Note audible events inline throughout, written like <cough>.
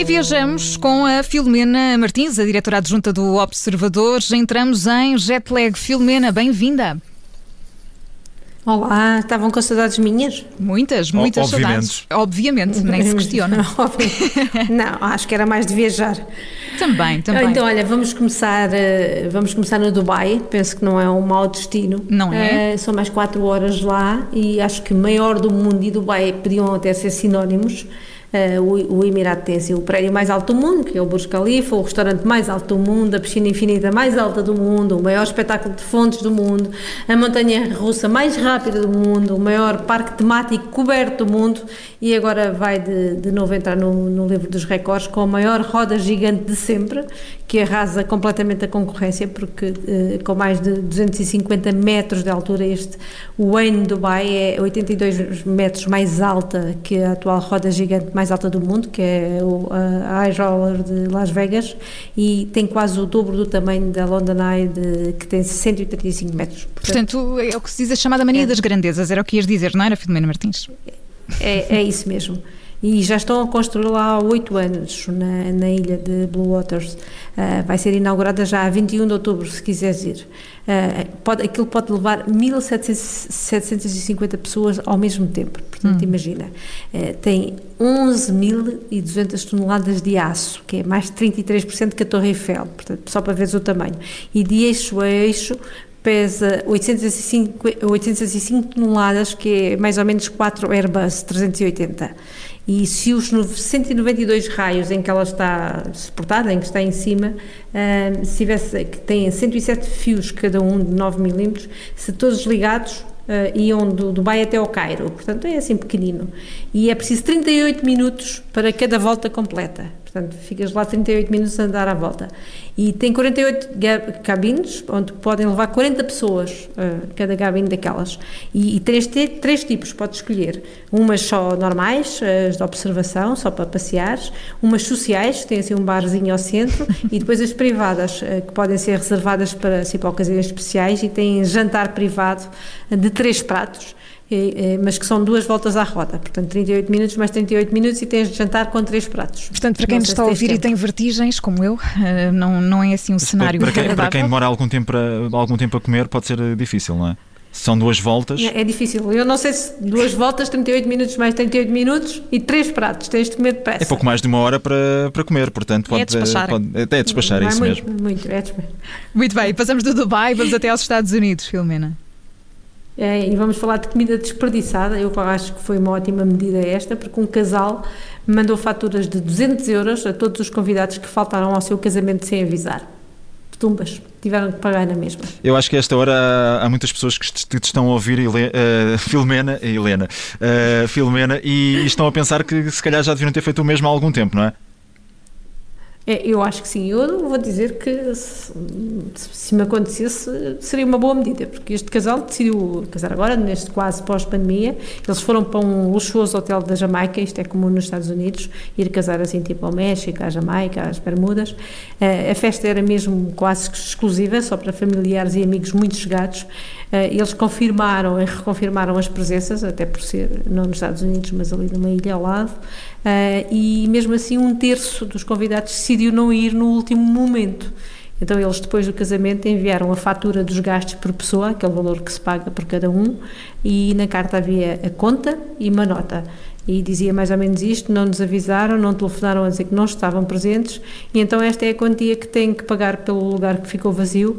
E viajamos com a Filomena Martins, a diretora adjunta do Observador. Entramos em Jetlag. Filomena, bem-vinda. Olá, estavam com saudades minhas? Muitas, muitas Obviamente. saudades. Obviamente, nem se questiona. <laughs> Não, acho que era mais de viajar. Também, também. Então, olha, vamos começar, eh, vamos começar no Dubai. Penso que não é um mau destino. Não é? Eh, são mais 4 horas lá e acho que maior do mundo e Dubai podiam até ser sinónimos. Eh, o, o Emirato tem assim, o prédio mais alto do mundo, que é o Burj Khalifa, o restaurante mais alto do mundo, a piscina infinita mais alta do mundo, o maior espetáculo de fontes do mundo, a montanha russa mais rápida do mundo, o maior parque temático coberto do mundo e agora vai de, de novo entrar no, no livro dos recordes com a maior roda gigante de sempre, que arrasa completamente a concorrência, porque eh, com mais de 250 metros de altura, este Wayne Dubai é 82 metros mais alta que a atual roda gigante alta do mundo, que é o, a High Roller de Las Vegas, e tem quase o dobro do tamanho da London Eye, de, que tem 135 metros. Portanto, é o que se diz a chamada mania É. das grandezas, era o que ias dizer, não era, Filomena Martins? É, é isso mesmo. E já estão a construir lá há oito anos, na, na ilha de Blue Waters. Ah, vai ser inaugurada já a 21 de outubro, se quiseres ir. Ah, pode, aquilo pode levar 1.750 pessoas ao mesmo tempo. Portanto, imagina. Ah, tem 11.200 toneladas de aço, que é mais de 33% que a Torre Eiffel. Portanto, só para veres o tamanho. E de eixo a eixo, pesa 805, 805 toneladas, que é mais ou menos 4 Airbus 380. E se os 192 raios em que ela está suportada, em que está em cima, se tivesse, que tem 107 fios cada um de 9 milímetros, se todos ligados, ah, iam do Dubai até ao Cairo. Portanto, é assim pequenino. E é preciso 38 minutos para cada volta completa. Portanto, ficas lá 38 minutos a andar à volta. E tem 48 ga- cabines, onde podem levar 40 pessoas, uh, cada cabine daquelas. E, e três, três tipos, podes escolher. Umas só normais, as de observação, só para passeares. Umas sociais, que têm assim um barzinho ao centro. e depois as privadas, uh, que podem ser reservadas para, assim, para ocasiões especiais e têm jantar privado de três pratos. Eh, mas que são duas voltas à roda, portanto 38 minutos mais 38 minutos e tens de jantar com três pratos. Portanto, para quem nos está a ouvir e tem vertigens, como eu, eh, não, não é assim um cenário para, quem, para quem demora algum tempo, a, algum tempo a comer, pode ser eh, difícil, não é? São duas voltas. É difícil. Eu não sei se duas voltas, 38 minutos mais 38 minutos e três pratos. Tens de comer depressa. É pouco mais de uma hora para, para comer, portanto pode, despachar. pode até despachar, é isso muito, mesmo. Muito, é despachar. Muito bem, passamos do Dubai, vamos até aos Estados Unidos, Filomena. É, e vamos falar de comida desperdiçada. Eu acho que foi uma ótima medida esta, porque um casal mandou faturas de 200 euros a todos os convidados que faltaram ao seu casamento sem avisar. Tumbas. Tiveram que pagar na mesma. Eu acho que a esta hora há, muitas pessoas que te, estão a ouvir, Hele- eh, <laughs> Filomena, Helena, eh, Filomena, e estão a pensar que se calhar já deviam ter feito o mesmo há algum tempo, não é? É, eu acho que sim. Eu vou dizer que se, se me acontecesse seria uma boa medida, porque este casal decidiu casar agora, neste quase pós-pandemia. Eles foram para um luxuoso hotel da Jamaica, isto é comum nos Estados Unidos, ir casar assim tipo ao México, à Jamaica, às Bermudas. Eh, a festa era mesmo quase exclusiva, só para familiares e amigos muito chegados. Eh, eles confirmaram e reconfirmaram as presenças, até por ser não nos Estados Unidos, mas ali numa ilha ao lado. Uh, e mesmo assim um terço dos convidados decidiu não ir no último momento. Então eles depois do casamento enviaram a fatura dos gastos por pessoa, aquele valor que se paga por cada um, e na carta havia a conta e uma nota. E dizia mais ou menos isto, não nos avisaram, não telefonaram a dizer que não estavam presentes, e então esta é a quantia que têm que pagar pelo lugar que ficou vazio.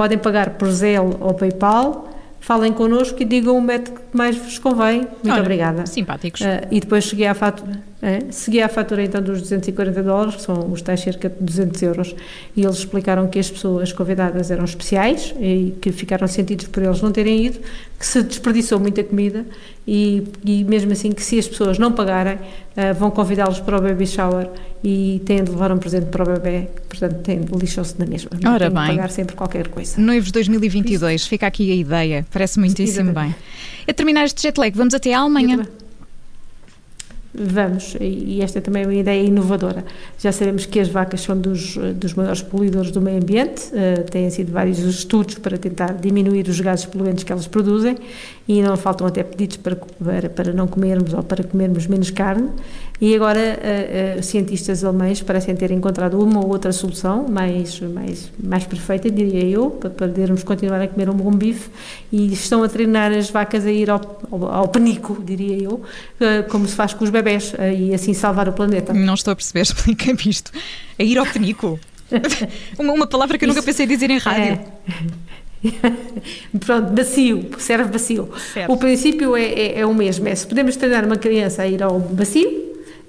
Podem pagar por Zelle ou Paypal, falem connosco e digam o método que mais vos convém. Muito Ora, obrigada. Simpáticos. Uh, e depois cheguei à fatura, é, segui à fatura então dos 240 dólares, que são os tais cerca de 200 euros, e eles explicaram que as pessoas convidadas eram especiais e que ficaram sentidos por eles não terem ido, que se desperdiçou muita comida e, e mesmo assim que se as pessoas não pagarem, uh, vão convidá-los para o baby shower e têm de levar um presente para o bebê, portanto têm de lixam-se na mesma. Não Ora têm de bem. pagar sempre qualquer coisa. Noivos 2022, fica aqui a ideia, parece muitíssimo bem. Exatamente. A terminar este jet lag, vamos até a Alemanha. Vamos, e esta também é uma ideia inovadora. Já sabemos que as vacas são dos, dos maiores poluidores do meio ambiente, uh, têm sido vários estudos para tentar diminuir os gases poluentes que elas produzem e não faltam até pedidos para, para, para não comermos ou para comermos menos carne. E agora uh, uh, cientistas alemães parecem ter encontrado uma ou outra solução mais, mais, mais perfeita, diria eu, para podermos continuar a comer um bom bife e estão a treinar as vacas a ir ao, ao, ao penico, diria eu, como se faz com os bebés bebés e assim salvar o planeta. Não estou a perceber, <laughs> explica-me isto. A ir ao penico. <laughs> uma, uma, palavra que eu Isso, nunca pensei dizer em rádio. É. <laughs> Pronto, bacio, serve bacio. Certo. O princípio é, é, é, o mesmo: é se podemos treinar uma criança a ir ao bacio,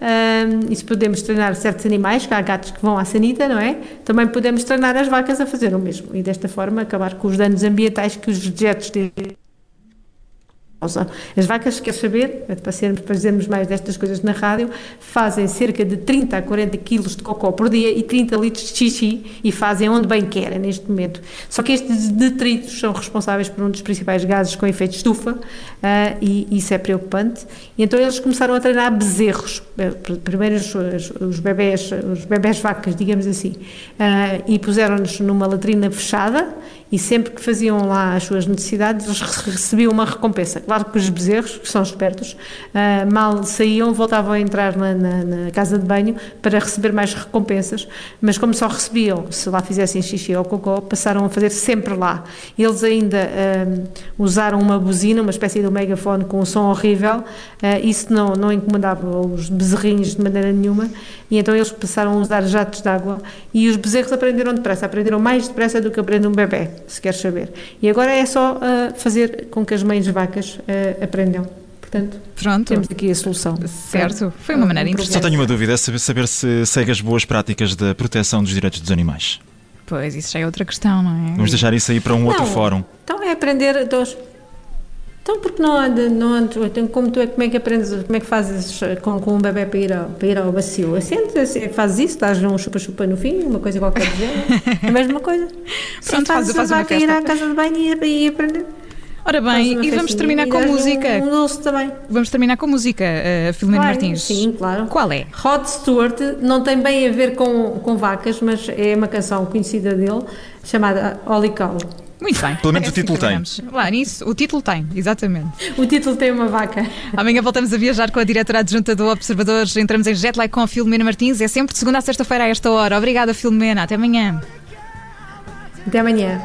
um, e se podemos treinar certos animais, que há gatos que vão à sanita, não é? Também podemos treinar as vacas a fazer o mesmo e desta forma acabar com os danos ambientais que os dejetos de as vacas, quer saber, para, dizermos mais destas coisas na rádio, fazem cerca de 30 a 40 quilos de cocó por dia e 30 litros de xixi e fazem onde bem querem neste momento. Só que estes detritos são responsáveis por um dos principais gases com efeito estufa uh, e isso é preocupante. E então eles começaram a treinar bezerros, primeiro os, os bebés, os bebés vacas, digamos assim, uh, e puseram-nos numa latrina fechada e sempre que faziam lá as suas necessidades, eles recebiam uma recompensa. Claro que os bezerros, que são espertos, uh, mal saíam, voltavam a entrar na, na, na, casa de banho para receber mais recompensas, mas como só recebiam se lá fizessem xixi ou cocô, passaram a fazer sempre lá. Eles ainda uh, usaram uma buzina, uma espécie de um megafone com um som horrível, uh, isso não, não incomodava os bezerrinhos de maneira nenhuma, e então eles passaram a usar jatos de água. E os bezerros aprenderam depressa, aprenderam mais depressa do que aprende um bebê se quer saber. E agora é só uh, fazer com que as mães vacas uh, aprendam. Portanto, Pronto. temos aqui a solução. Certo, foi uma maneira interessante. Só tenho uma dúvida, é saber, saber se segue as boas práticas da proteção dos direitos dos animais. Pois, isso já é outra questão, não é? Vamos deixar isso aí para um não, outro fórum. Então é aprender dos então, porque não anda, não anda, então, como tu é, como é que aprendes, como é que fazes com, com um bebê para ir ao, para ir ao bacio? Assentes, assim, fazes isso, dás um chupa-chupa no fim, uma coisa qualquer dizer, é a mesma coisa. <laughs> Pronto, fazes faz, faz uma ir à casa de banho e, e aprender. Ora bem, e vamos terminar com música. Um, um doce também. Vamos terminar com música, uh, Filomena Martins. Sim, claro. Qual é? Rod Stewart, não tem bem a ver com, com vacas, mas é uma canção conhecida dele, chamada Holy Cow. Muito bem. Pelo menos é o título tem. Lá nisso, o título tem, exatamente. O título tem uma vaca. Amanhã voltamos a viajar com a diretora adjunta do Observadores. Entramos em Jetlag com a Filomena Martins. É sempre de segunda a sexta-feira a esta hora. Obrigada, Filomena. Até amanhã. Até amanhã.